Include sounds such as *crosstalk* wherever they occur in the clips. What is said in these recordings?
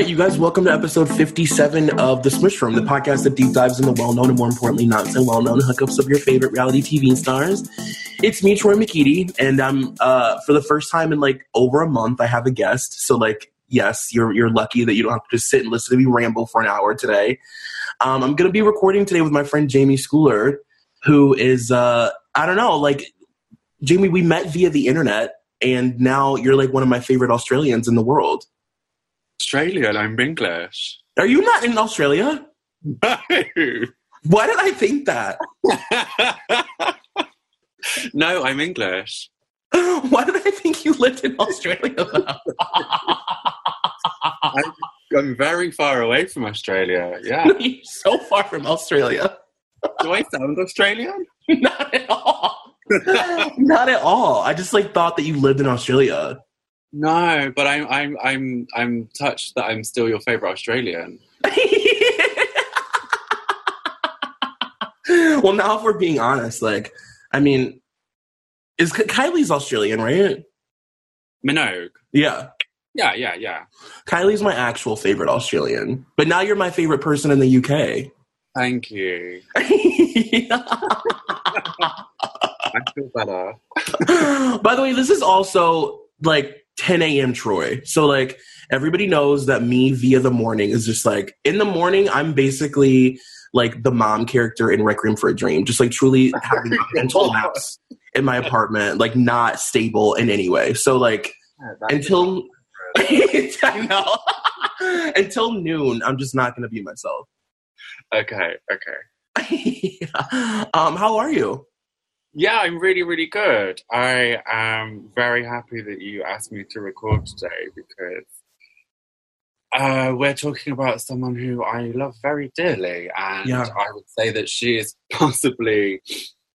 right, you guys, welcome to episode 57 of The Smush Room, the podcast that deep dives into the well known and more importantly, not so well known hookups of your favorite reality TV stars. It's me, Troy McKeedy, and I'm uh, for the first time in like over a month, I have a guest. So, like, yes, you're you're lucky that you don't have to just sit and listen to me ramble for an hour today. Um, I'm going to be recording today with my friend Jamie Scoular, who is, uh, I don't know, like, Jamie, we met via the internet, and now you're like one of my favorite Australians in the world. Australian, I'm English. Are you not in Australia? No. Why did I think that? *laughs* no, I'm English. *laughs* Why did I think you lived in Australia? *laughs* I'm, I'm very far away from Australia. Yeah. You're so far from Australia. Do I sound Australian? Not at all. Not at all. I just like thought that you lived in Australia. No, but I'm I'm I'm I'm touched that I'm still your favorite Australian. *laughs* well, now if we're being honest, like, I mean, is Kylie's Australian, right? Minogue. Yeah. Yeah, yeah, yeah. Kylie's my actual favorite Australian, but now you're my favorite person in the UK. Thank you. *laughs* I feel better. By the way, this is also like 10 a.m. Troy. So like everybody knows that me via the morning is just like in the morning, I'm basically like the mom character in Requiem for a Dream, just like truly *laughs* having a mental *laughs* lapse in my apartment, like not stable in any way. So like yeah, until *laughs* I know until noon, I'm just not gonna be myself. Okay, okay. yeah. Um, how are you? Yeah, I'm really, really good. I am very happy that you asked me to record today because uh, we're talking about someone who I love very dearly, and yeah. I would say that she is *laughs* possibly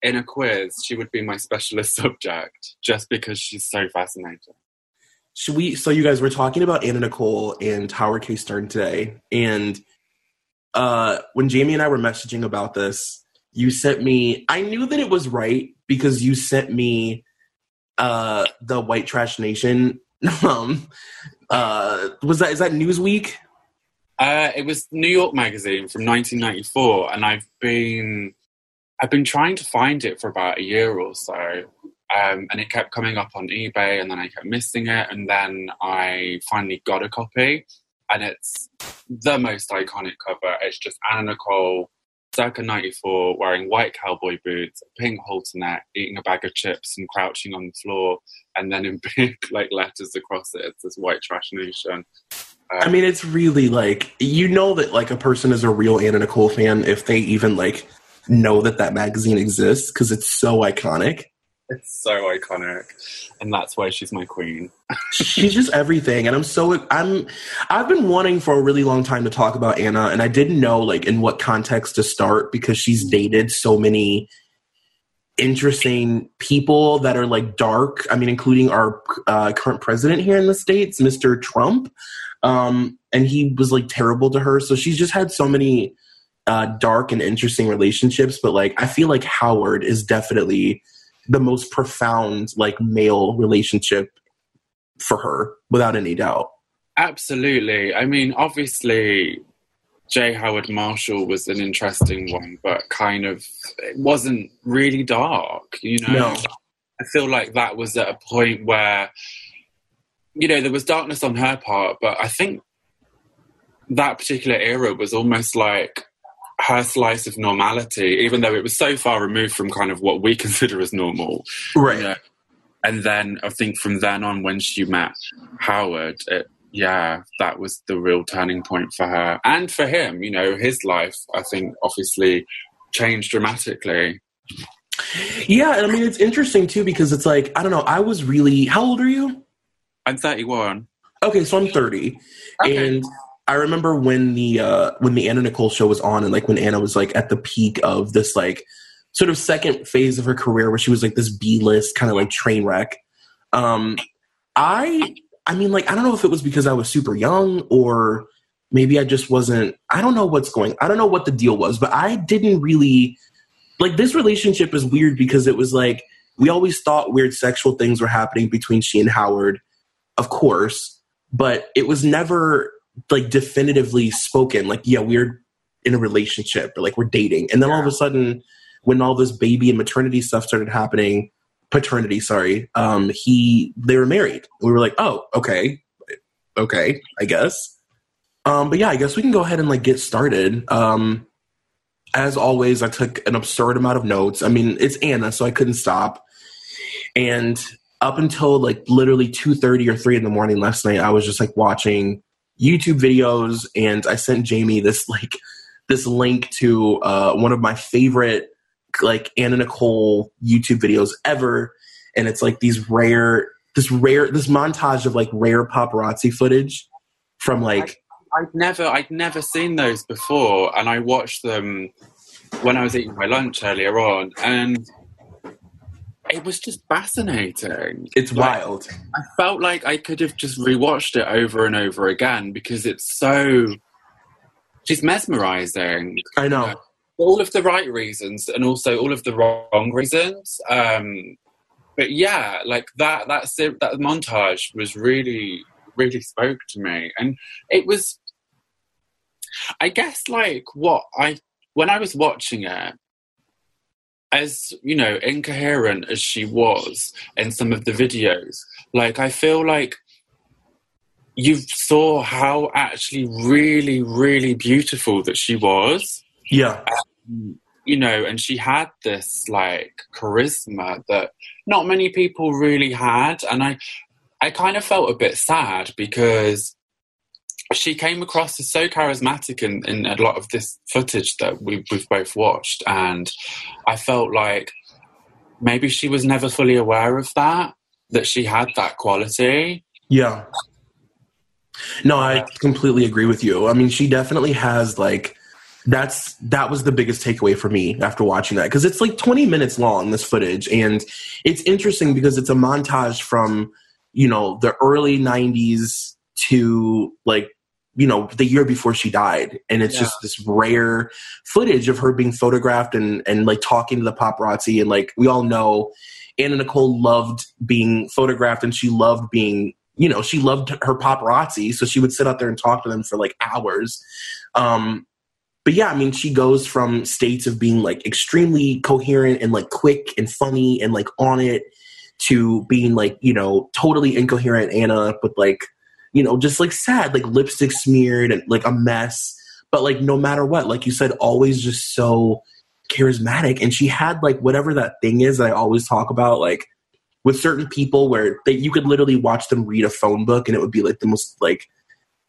in a quiz. She would be my specialist *laughs* subject just because she's so fascinating. Should we? So, you guys were talking about Anna Nicole and Howard K. Stern today, and uh, when Jamie and I were messaging about this, you sent me i knew that it was right because you sent me uh the white trash nation *laughs* um uh was that is that newsweek? Uh it was new york magazine from 1994 and i've been i've been trying to find it for about a year or so um, and it kept coming up on ebay and then i kept missing it and then i finally got a copy and it's the most iconic cover. It's just anna nicole circa 94, wearing white cowboy boots, a pink halter neck, eating a bag of chips and crouching on the floor, and then in *laughs* big like letters across it, it says white trash nation. Um, I mean, it's really like, you know that like a person is a real Anna Nicole fan if they even like know that that magazine exists because it's so iconic. It's so iconic, and that's why she's my queen. she's just everything, and I'm so I'm I've been wanting for a really long time to talk about Anna, and I didn't know like in what context to start because she's dated so many interesting people that are like dark. I mean, including our uh, current president here in the states, Mr. Trump, um, and he was like terrible to her. So she's just had so many uh, dark and interesting relationships. But like, I feel like Howard is definitely the most profound like male relationship for her without any doubt. Absolutely. I mean obviously j howard marshall was an interesting one but kind of it wasn't really dark you know? No. i feel like that was at a point where you know there was darkness on her part but i think that particular era was almost like her slice of normality, even though it was so far removed from kind of what we *laughs* consider as normal. Right. You know? And then I think from then on, when she met Howard, it, yeah, that was the real turning point for her and for him. You know, his life, I think, obviously changed dramatically. Yeah, I mean, it's interesting too because it's like, I don't know, I was really, how old are you? I'm 31. Okay, so I'm 30. Okay. And I remember when the uh, when the Anna Nicole show was on, and like when Anna was like at the peak of this like sort of second phase of her career, where she was like this B list kind of like train wreck. Um, I I mean, like I don't know if it was because I was super young or maybe I just wasn't. I don't know what's going. I don't know what the deal was, but I didn't really like this relationship is weird because it was like we always thought weird sexual things were happening between she and Howard, of course, but it was never like definitively spoken like yeah we're in a relationship or like we're dating. And then all of a sudden when all this baby and maternity stuff started happening paternity sorry um he they were married. We were like oh okay. Okay i guess. Um but yeah i guess we can go ahead and like get started. Um as always i took an absurd amount of notes. I mean it's anna so i couldn't stop. And up until like literally 2.30 or 3 in the morning last night i was just like watching youtube videos and i sent jamie this *laughs* like this link to uh, one of my favorite like Anna Nicole YouTube videos ever, and it's like these rare, this rare, this montage of like rare paparazzi footage from like. I'd never, I'd never seen those before, and I watched them when I was eating my lunch earlier on, and it was just fascinating. It's like, wild. I felt like I could have just rewatched it over and over again because it's so. She's mesmerizing. I know. All of the right reasons and also all of the wrong reasons. Um, but yeah, like that that that montage was really really spoke to me, and it was. I guess like what I when I was watching it, as you know, incoherent as she was in some of the videos, like I feel like you saw how actually really, really beautiful that she was. Yeah. Um, you know, and she had this like charisma that not many people really had. And I, I kind of felt a bit sad because she came across as so charismatic in, in a lot of this footage that we, we've both watched. And I felt like maybe she was never fully aware of that, that she had that quality. Yeah. No, I completely agree with you. I mean, she definitely has like that's that was the biggest takeaway for me after watching that because it's like 20 minutes long this footage and it's interesting because it's a montage from you know the early 90s to like you know the year before she died. And it's yeah. just this rare footage of her being photographed and and like talking to the paparazzi. And like we all know anna nicole loved being photographed and she loved being you know she loved her paparazzi. So she would sit out there and talk to them for like hours. Um but yeah, I mean, she goes from states of being like extremely coherent and like quick and funny and like on it to being like, you know, totally incoherent Anna with like, you know, just like sad, like lipstick smeared and like a mess. But like, no matter what, like you said, always just so charismatic. And she had like whatever that thing is that I always talk about, like with certain people where they, you could literally watch them read a phone book and it would be like the most like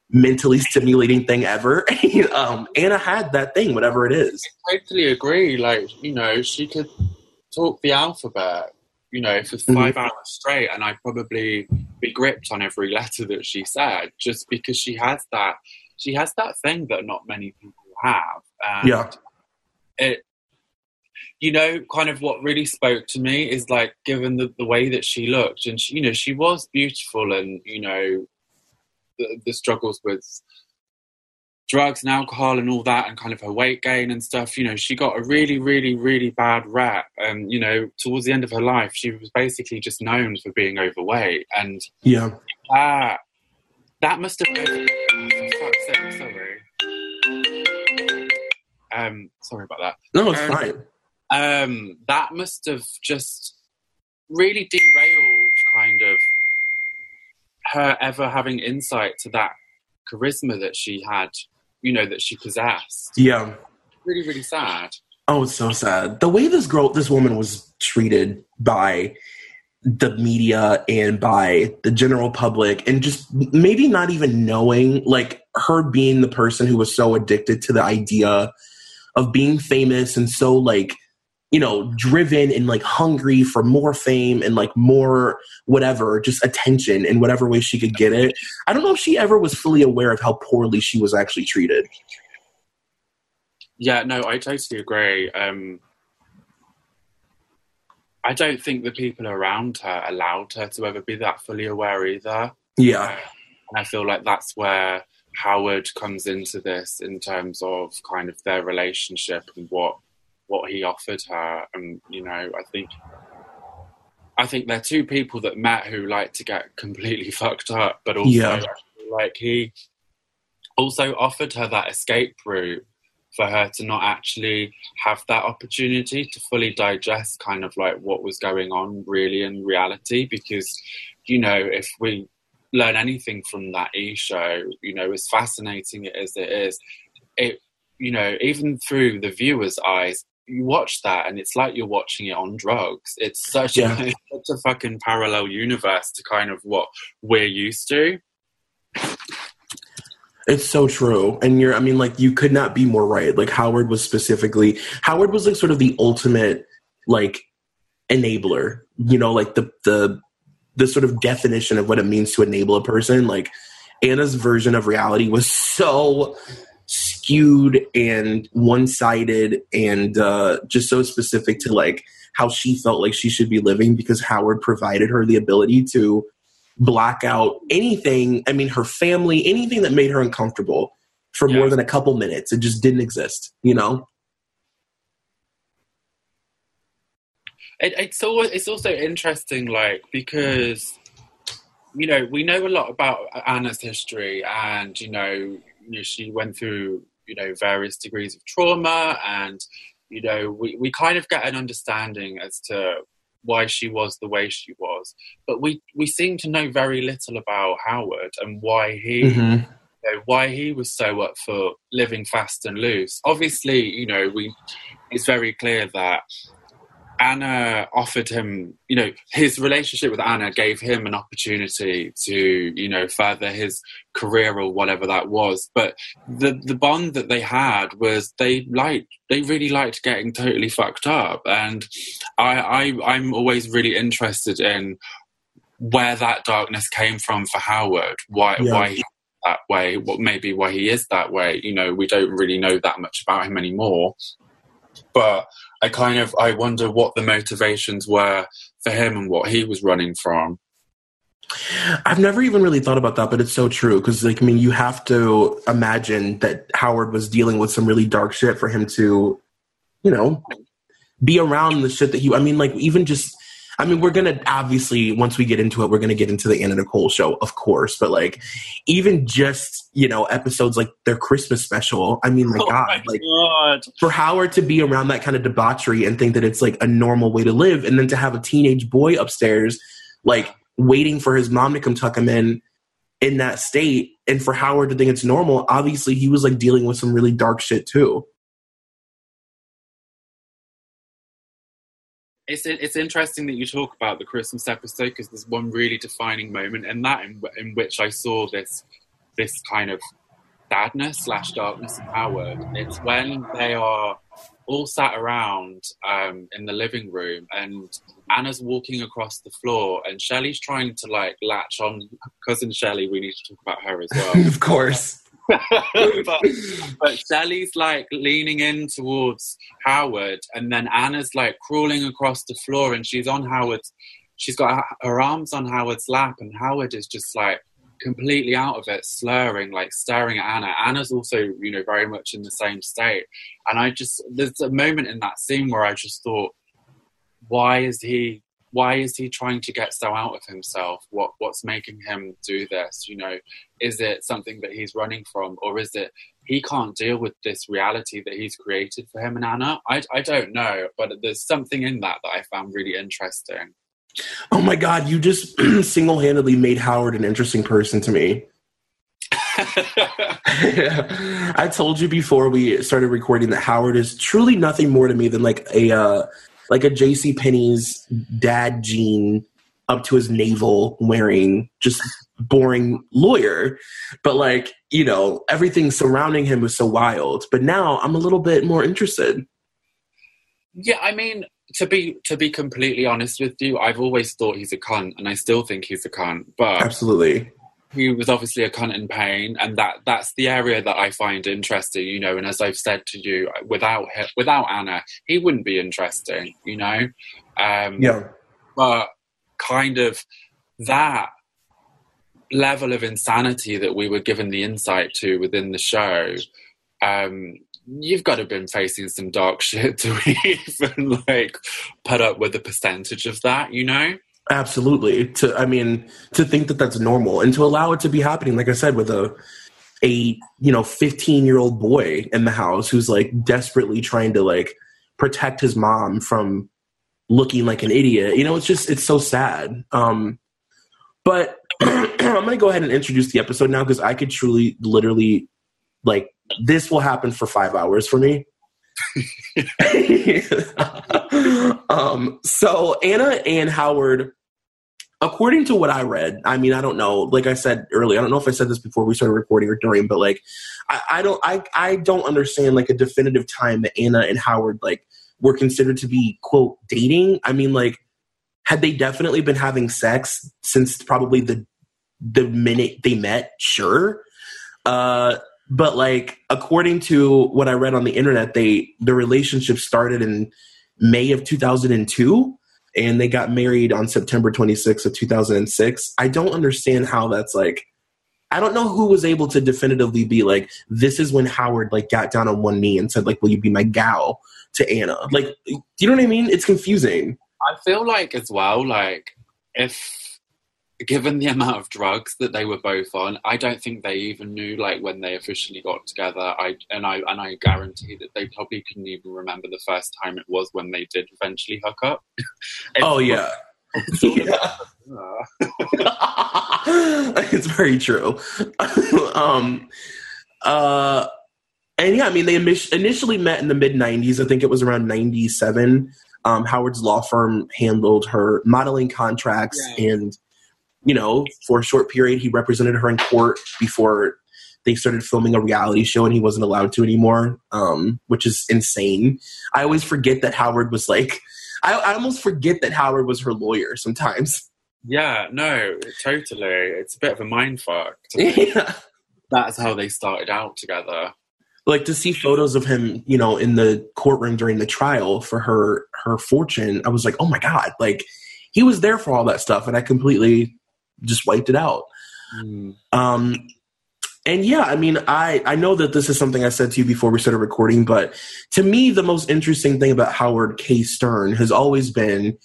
mentally stimulating thing ever. *laughs* um, Anna had that thing, whatever it is. I totally agree. Like, you know, she could talk the alphabet, you know, for mm-hmm. 5 mm-hmm. hours straight, and I'd probably be gripped on every letter that she said just because she has that. She has that thing that not many people have. And yeah. It, you know, kind of what really spoke to me is like, given the, the way that she looked, and she, you know, she was beautiful and, you know, the, the struggles with drugs and alcohol and all that and kind of her weight gain and stuff you know she got a really really really bad rap and you know towards the end of her life she was basically just known for being overweight and yeah. that that must have been sorry. Um sorry about that. No it's um, fine. um that must have just really derailed kind of her ever having insight to that charisma that she had, you know, that she possessed. Yeah. Really, really sad. Oh, it's so sad. The way this girl, this woman was treated by the media and by the general public, and just maybe not even knowing, like her being the person who was so addicted to the idea of being famous and so like you know, driven and like hungry for more fame and like more whatever, just attention in whatever way she could get it. I don't know if she ever was fully aware of how poorly she was actually treated. Yeah, no, I totally agree. Um, I don't think the people around her allowed her to ever be that fully aware either. Yeah. Uh, and I feel like that's where Howard comes into this in terms of kind of their relationship and what what he offered her, and you know, I think I think they're two people that met who like to get completely *laughs* fucked up, but also yeah. like he also offered her that escape route for her to not actually have that opportunity to fully digest kind of like what was going on really in reality because you know if we learn anything from that e show you know as fascinating as it is it you know even through the viewer's eyes you watch that and it's like you're watching it on drugs it's such, yeah. a, *laughs* such a fucking parallel universe to kind of what we're used to it's so true. And you're, I mean, like, you could not be more right. Like, Howard was specifically, Howard was like sort of the ultimate, like, enabler, you know, like the, the, the sort of definition of what it means to enable a person. Like, Anna's version of reality was so skewed and one sided and uh, just so specific to like how she felt like she should be living because Howard provided her the ability to block out anything. I mean, her family, anything that made her uncomfortable for yeah. more than a couple minutes. It just didn't exist, you know? It, it's, always, it's also interesting, like, because, you know, we know a lot about Anna's history and, you know, you know she went through, you know, various degrees of trauma and, you know, we, we kind of get an understanding as to why she was the way she was. But we we seem to know very little about Howard and why he mm-hmm. you know, why he was so up for living fast and loose. Obviously, you know, we it's very clear that Anna offered him, you know, his relationship with Anna gave him an opportunity to, you know, further his career or whatever that was. But the the bond that they had was they liked they really liked getting totally fucked up. And I, I I'm always really interested in where that darkness came from for Howard. Why yeah. why he that way, what maybe why he is that way. You know, we don't really know that much about him anymore. But I kind of I wonder what the motivations were for him and what he was running from. I've never even really thought about that, but it's so true because, like, I mean, you have to imagine that Howard was dealing with some really dark shit for him to, you know, be around the shit that he. I mean, like, even just I mean, we're gonna obviously once we get into it, we're gonna get into the Anna Nicole show, of course. But like, even just you know episodes like their Christmas special. I mean, my oh God, my like God. for Howard to be around that kind of debauchery and think that it's like a normal way to live, and then to have a teenage boy upstairs, like waiting for his mom to come tuck him in in that state, and for Howard to think it's normal. Obviously, he was like dealing with some really dark shit too. It's it's interesting that you talk about the Christmas episode because there's one really defining moment in that in, in which I saw this this kind of sadness slash darkness in Howard. It's when they are all sat around um, in the living room and Anna's walking across the floor and Shelley's trying to like latch on cousin Shelley. We need to talk about her as well. *laughs* of course. *laughs* but, but Sally's like leaning in towards Howard, and then Anna's like crawling across the floor, and she's on Howard's. She's got her arms on Howard's lap, and Howard is just like completely out of it, slurring, like staring at Anna. Anna's also, you know, very much in the same state. And I just, there's a moment in that scene where I just thought, why is he why is he trying to get so out of himself? What what's making him do this? You know, is it something that he's running from, or is it he can't deal with this reality that he's created for him and Anna? I I don't know, but there's something in that that I found really interesting. Oh my god, you just *clears throat* single handedly made Howard an interesting person to me. yeah. *laughs* *laughs* I told you before we started recording that Howard is truly nothing more to me than like a uh, like a J.C. Penney's dad jean up to his navel wearing just boring lawyer. But like you know everything surrounding him was so wild. But now i'm a little bit more interested. Yeah i mean to be to be completely honest with you i've always thought he's a cunt and i still think he's a cunt but absolutely he was obviously a cunt in pain, and that that's the area that I find interesting, you know. And as I've said to you, without him, without Anna, he wouldn't be interesting, you know. Um, yeah. But kind of that level of insanity that we were given the insight to within the show, um, you've got to have been facing some dark *laughs* shit to even like put up with a percentage of that, you know. Absolutely. To I mean, to think that that's normal and to allow it to be happening, like I said, with a a you know 15 year old boy in the house who's like desperately trying to like protect his mom from looking like an idiot you know it's just it's so sad um but *clears throat* i'm gonna go ahead and introduce the episode now because i could truly literally like this will happen for five hours for me *laughs* *laughs* *laughs* um so anna and howard according to what I read, I mean, I don't know. Like I said earlier, I don't know if I said this before we started recording or during, but like, I, I don't, I, I don't understand like a definitive time that Anna and Howard like were considered to be quote dating. I mean, like, had they definitely been having sex since probably the the minute they met? Sure, uh, but like according to what I read on the internet, they the relationship started in May of 2002 and they got married on September 26th of 2006. I don't understand how that's like I don't know who was able to definitively be like this is when Howard like got down on one knee and said like will you be my gal to Anna. Like you know what I mean? It's confusing. I feel like as well like if given the amount of drugs that they were both on, I don't think they even knew like when they officially got together. I and I and I guarantee that they probably couldn't even remember the first time it was when they did eventually hook up. *laughs* oh yeah. *laughs* yeah. *laughs* it's very true. um uh and yeah, I mean, they initially met in the mid 90s. I think it was around 97. Um, Howard's law firm handled her modeling contracts yeah. and you know, for a short period, he represented her in court before they started filming a reality show and he wasn't allowed to anymore, um, which is insane. I always forget that Howard was like, I, I almost forget that Howard was her lawyer sometimes. Yeah, no, totally. It's a bit of a mind fuck. *laughs* Yeah. That's how they started out together. Like to see photos of him, you know, in the courtroom during the trial for her her fortune, I was like, oh my god, like he was there for all that stuff, and I completely just wiped it out. Mm. Um, and yeah, I mean, I I know that this is something I said to you before we started recording, but to me, the most interesting thing about Howard K. Stern has always been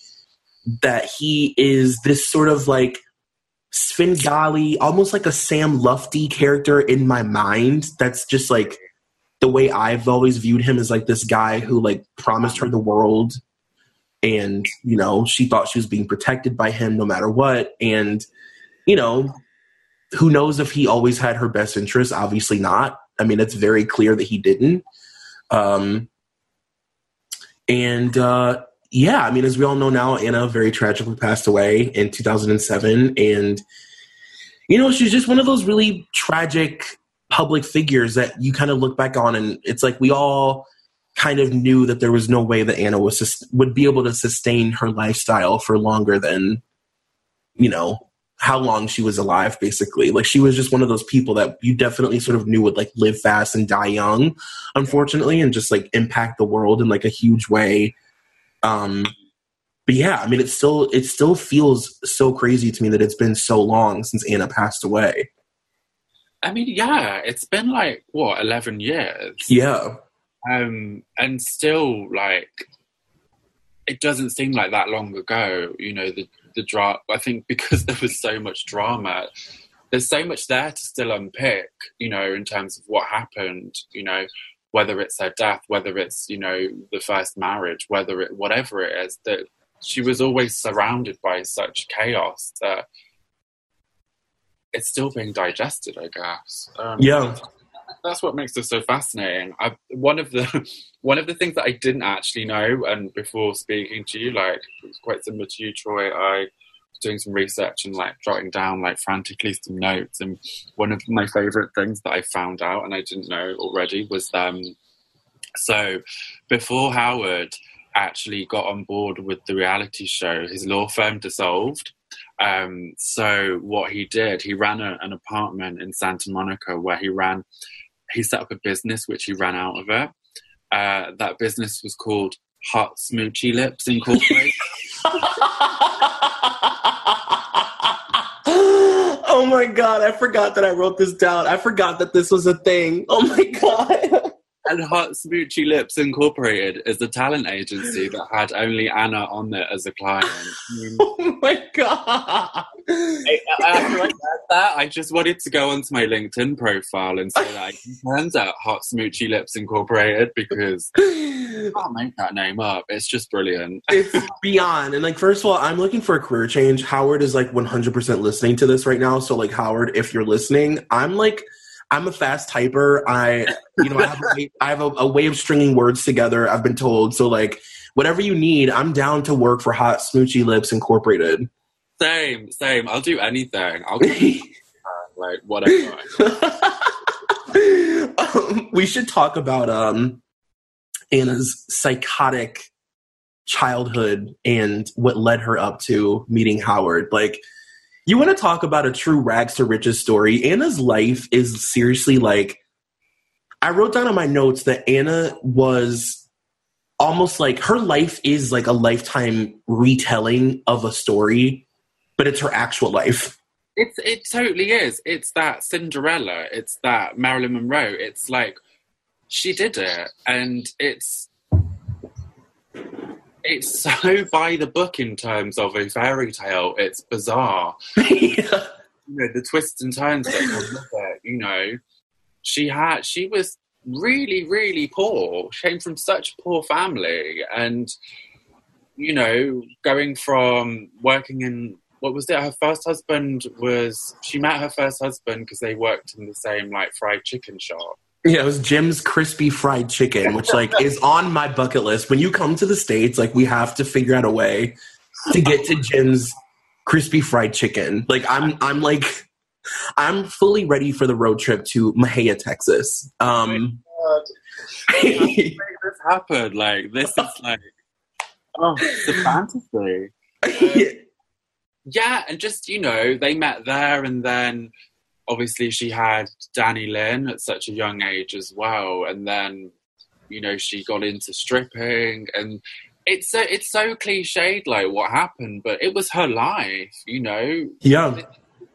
that he is this sort of like Svengali, almost like a Sam Lutfi character in my mind. That's just like the way I've always viewed him as like this guy who like promised her the world and you know she thought she was being protected by him no matter what and you know who knows if he always had her best interest obviously not. I mean it's very clear that he didn't. Um and uh yeah i mean as we all know now anna very tragically passed away in 2007 and you know she's just one of those really tragic public figures that you kind of look back on and it's like we all kind of knew that there was no way that Anna was would be able to sustain her lifestyle for longer than you know how long she was alive basically. Like she was just one of those people that you definitely sort of knew would like live fast and die young unfortunately and just like impact the world in like a huge way. Um but yeah i mean it still it still feels so crazy to me that it's been so long since anna passed away. I mean yeah it's been like what 11 years? Yeah. Um, and still, like, it doesn't seem like that long ago. You know, the the drama. I think because *laughs* there was so much drama, there's so much there to still unpick. You know, in terms of what happened. You know, whether it's her death, whether it's you know the first marriage, whether it whatever it is that she was always surrounded by such chaos that it's still being digested. I guess. Um, yeah that's what makes this so fascinating. I, one of the *laughs* one of the things that I didn't actually know, and before speaking to you, like it's quite similar to you, Troy. I was doing some research and like jotting down like frantically some notes. And one of my favorite things that I found out, and I didn't know already, was um. So, before Howard actually got on board with the reality show, his law firm dissolved. Um, so what he did, he ran a, an apartment in Santa Monica where he ran he set up a business which he ran out of it. Uh, that business was called Hot Smoochy Lips Incorporated. *laughs* oh my god, I forgot that I wrote this down. I forgot that this was a thing. Oh my god. *laughs* and Hot Smoochy Lips Incorporated is the talent agency that had only Anna on it as a client. *laughs* oh my god! I, after I read that, I just wanted to go onto my LinkedIn profile and say that it turns out Hot Smoochy Lips Incorporated because *laughs* I can't make that name up. It's just brilliant. it's beyond. And like, first of all, I'm looking for a career change. Howard is like 100% listening to this right now. So like, Howard, if you're listening, I'm like I'm a fast typer. I, you know, I have, a way, I have a, a, way of stringing words together. I've been told. So like, whatever you need, I'm down to work for Hot Smoochy Lips Incorporated. Same, same. I'll do anything. I'll like whatever. *laughs* um, we should talk about um, Anna's psychotic childhood and what led her up to meeting Howard. Like you want to talk about a true rags to riches story? Anna's life is seriously like. I wrote down on my notes that Anna was almost like her life is like a lifetime retelling of a story, but it's her actual life. It's it totally is. It's that Cinderella. It's that Marilyn Monroe. It's like she did it, and it's it's so *laughs* by the book in terms of a fairy tale. It's bizarre. *laughs* yeah. You know, the twists and turns that come with it. You know, she had she was really really poor. She came from such a poor family, and you know, going from working in what was it? Her first husband was she met her first husband because they worked in the same like fried chicken shop yeah, it was Jim's crispy fried chicken, which like is on my bucket list. When you come to the states, like we have to figure out a way to get to Jim's crispy fried chicken. Like I'm, I'm like, I'm fully ready for the road trip to Mexia, Texas. Um, oh *laughs* this happened. Like this is like, oh, it's a fantasy. *laughs* Um, yeah, and just you know, they met there, and then obviously she had Danny Lynn at such a young age as well, and then you know she got into stripping, and it's so it's so cliched like what happened, but it was her life, you know. Yeah.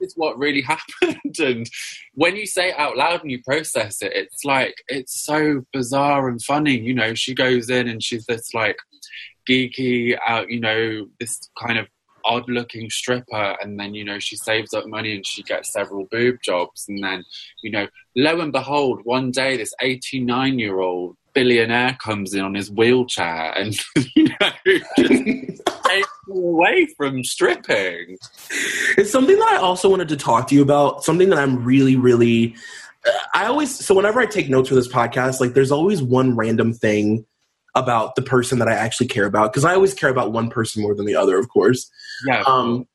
It's what really *laughs* happened, and when you say it out loud and you process it, it's like it's so bizarre and funny. You know, she goes in and she's this like geeky out, you know, this kind of odd looking stripper and then you know she saves up money and she gets several boob jobs and then you know lo and behold one day this 89 year old billionaire comes in on his wheelchair and *laughs* you know takes away from stripping. It's something that i also wanted to talk to you about something that i'm really really uh, i always so whenever i take notes for this podcast like there's always one random thing about the person that I actually care about because I always care about one person more than the other, of course. Yeah. Um,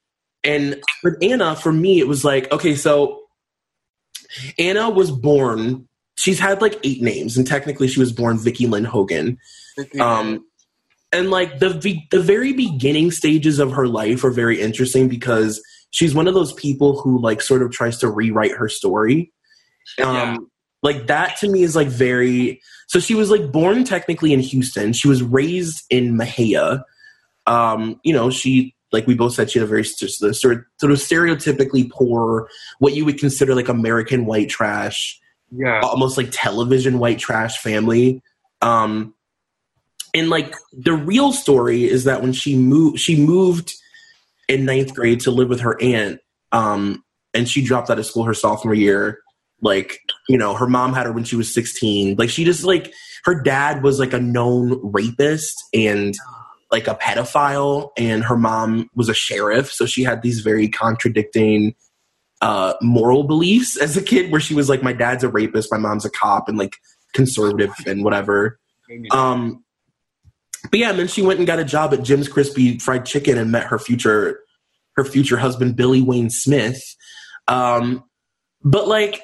and with Anna, for me, it was like, okay, so Anna was born. She's had like eight names, and technically, she was born Vicky Lynn Hogan. Um, and like the the very beginning stages of her life are very interesting because she's one of those people who like sort of tries to rewrite her story. Um, yeah. Like that to me is like very so she was like born technically in Houston. She was raised in Mexia. Um, you know, she like we both said she had a very sort of, sort of stereotypically poor, what you would consider like American white trash, yeah, almost like television white trash family. Um, and like the real story is that when she moved, she moved in ninth grade to live with her aunt, um, and she dropped out of school her sophomore year. Like, you know, her mom had her when she was 16. Like, she just, like, her dad was, like, a known rapist and, like, a pedophile, and her mom was a sheriff. So she had these very contradicting uh, moral beliefs as a kid, where she was like, my dad's a rapist, my mom's a cop, and, like, conservative and whatever. Um, but yeah, and then she went and got a job at Jim's Crispy Fried Chicken and met her future her future husband Billy Wayne Smith. Um, but like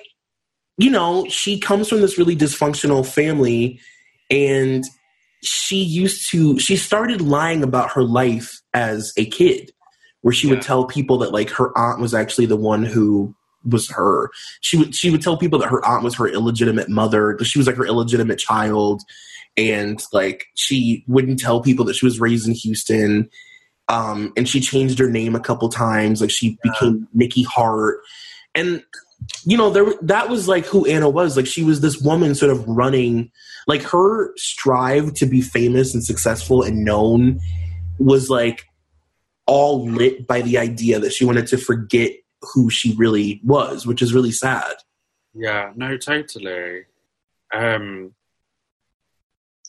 you know, she comes from this really dysfunctional family and she used to she started lying about her life as a kid where she yeah. would tell people that like her aunt was actually the one who was her. She would she would tell people that her aunt was her illegitimate mother, that she was like her illegitimate child and like she wouldn't tell people that she was raised in Houston. Um, and she changed her name a couple times. Like she yeah. became Nikki Hart. And you know, there that was like who Anna was. Like she was this woman sort of running Like her strive to be famous and successful and known was like all lit by the idea that she wanted to forget who she really was, which is really sad. Yeah, no, totally. Um,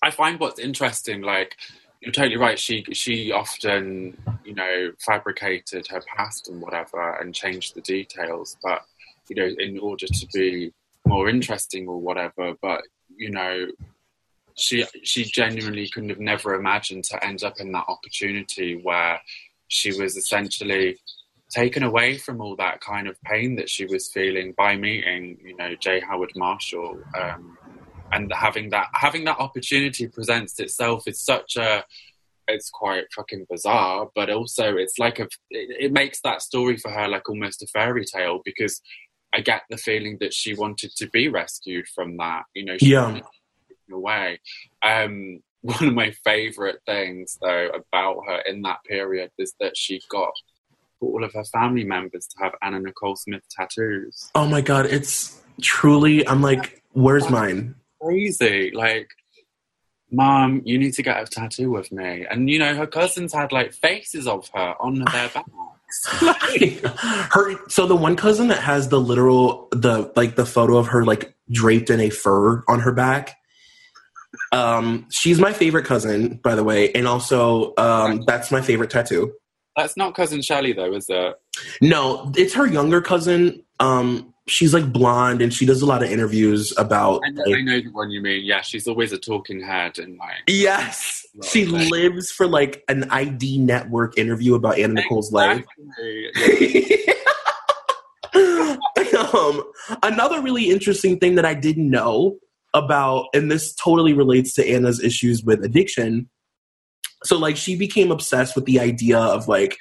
I find what's interesting, like you're totally right. She she often, you know, fabricated her past and whatever, and changed the details, but you know, in order to be more interesting or whatever. But you know, she she genuinely couldn't have never imagined to end up in that opportunity where she was essentially taken away from all that kind of pain that she was feeling by meeting, you know, J. Howard Marshall. Um, and having that having that opportunity presents itself is such a it's quite fucking bizarre, but also it's like a it, it makes that story for her like almost a fairy tale because I get the feeling that she wanted to be rescued from that. You know, she yeah. away. Um, *laughs* one of my favorite things though about her in that period is that she got all of her family members to have Anna Nicole Smith tattoos. Oh my god, it's truly I'm like, where's mine? Crazy. Like Mom, you need to get a tattoo with me. And you know, her cousins had like faces of her on their *sighs* backs. *laughs* her so the one cousin that has the literal the like the photo of her like draped in a fur on her back um she's my favorite cousin by the way and also um that's my favorite tattoo That's not cousin Shelly though, is it? no it's her younger cousin um she's like blonde and she does a lot of interviews about I know, like, I know the one you mean. Yeah, she's always a talking head and like yes she lives for like an id network interview about anna nicole's life *laughs* um, another really interesting thing that I didn't know about, and this totally relates to Anna's issues with addiction. So, like, she became obsessed with the idea of like,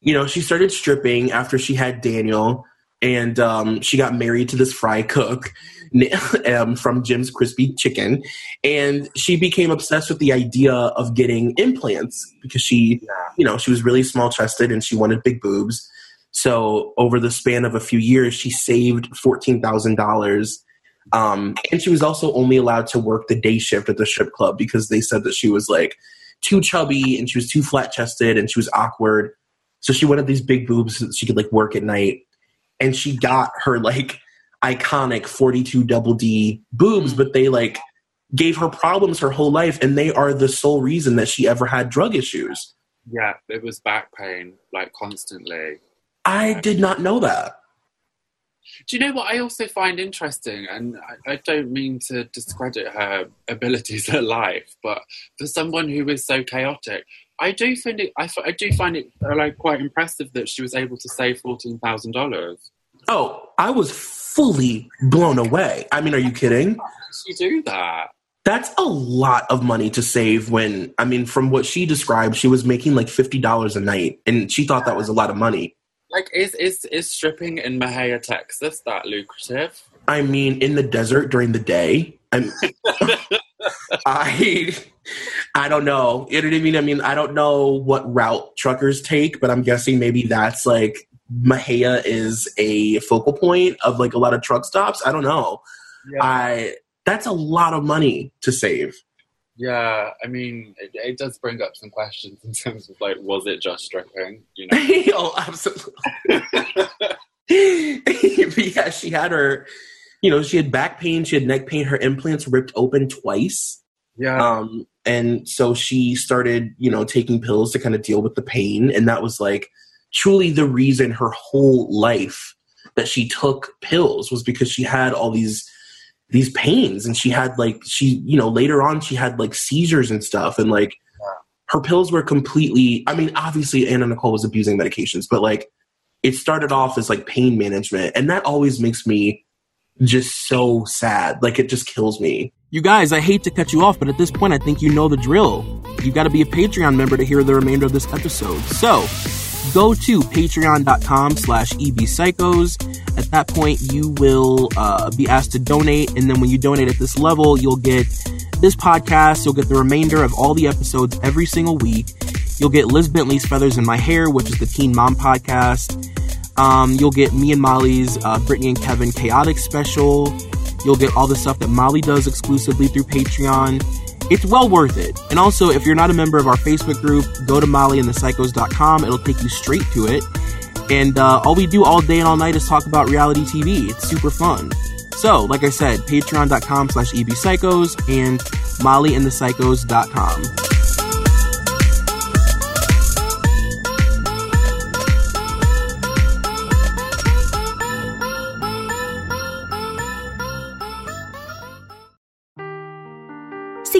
you know, she started stripping after she had Daniel, and um, she got married to this fry cook *laughs* um, from Jim's Crispy Chicken, and she became obsessed with the idea of getting implants because she, you know, she was really small chested and she wanted big boobs. So over the span of a few years, she saved fourteen thousand dollars, um, and she was also only allowed to work the day shift at the strip club because they said that she was like too chubby and she was too flat chested and she was awkward. So she wanted these big boobs so she could like work at night, and she got her like iconic forty two double D boobs, mm. but they like gave her problems her whole life, and they are the sole reason that she ever had drug issues. yeah, it was back pain like constantly. I did not know that. Do you know what I also find interesting? And I, I don't mean to discredit her abilities *laughs* at life, but for someone who is so chaotic, I do find it. I, I do find it uh, like quite impressive that she was able to save fourteen thousand dollars. Oh, I was fully blown away. I mean, are you kidding? How did She do that? That's a lot of money to save when, I mean, from what she described, she was making like $50 a night and she thought that was a lot of money. Like, is is is stripping in Mexia, Texas, that lucrative? I mean, in the desert during the day, I'm, *laughs* I, I don't know. You know what I mean? I mean, I don't know what route truckers take, but I'm guessing maybe that's like Mexia is a focal point of like a lot of truck stops. I don't know. I that's a lot of money to save. Yeah, I mean, it, it does bring up some questions in terms of like, was it just stripping? You know, *laughs* oh, absolutely. *laughs* yeah, she had her, you know, she had back pain, she had neck pain, her implants ripped open twice. yeah, Um, and so she started, you know, taking pills to kind of deal with the pain. And that was like truly the reason her whole life that she took pills was because she had all these these pains. And she had like she you know later on she had like seizures and stuff. And like her pills were completely i mean obviously anna nicole was abusing medications but like it started off as like pain management. And that always makes me just so sad like it just kills me You guys, I hate to cut you off, but at this point, I think you know the drill. You've got to be a Patreon member to hear the remainder of this episode. So, go to patreon.com slash ebpsychos. At that point, you will uh, be asked to donate, and then when you donate at this level, you'll get this podcast, you'll get the remainder of all the episodes every single week. You'll get Liz Bentley's Feathers in My Hair, which is the Teen Mom podcast. Um, you'll get me and Molly's uh, Britney and Kevin Chaotic special. You'll get all the stuff that Molly does exclusively through Patreon. It's well worth it. And also, if you're not a member of our Facebook group, go to mollyandthepsychos.com. It'll take you straight to it. And uh, all we do all day and all night is talk about reality TV. It's super fun. So, like I said, patreon.com slash ebpsychos and mollyandthepsychos.com.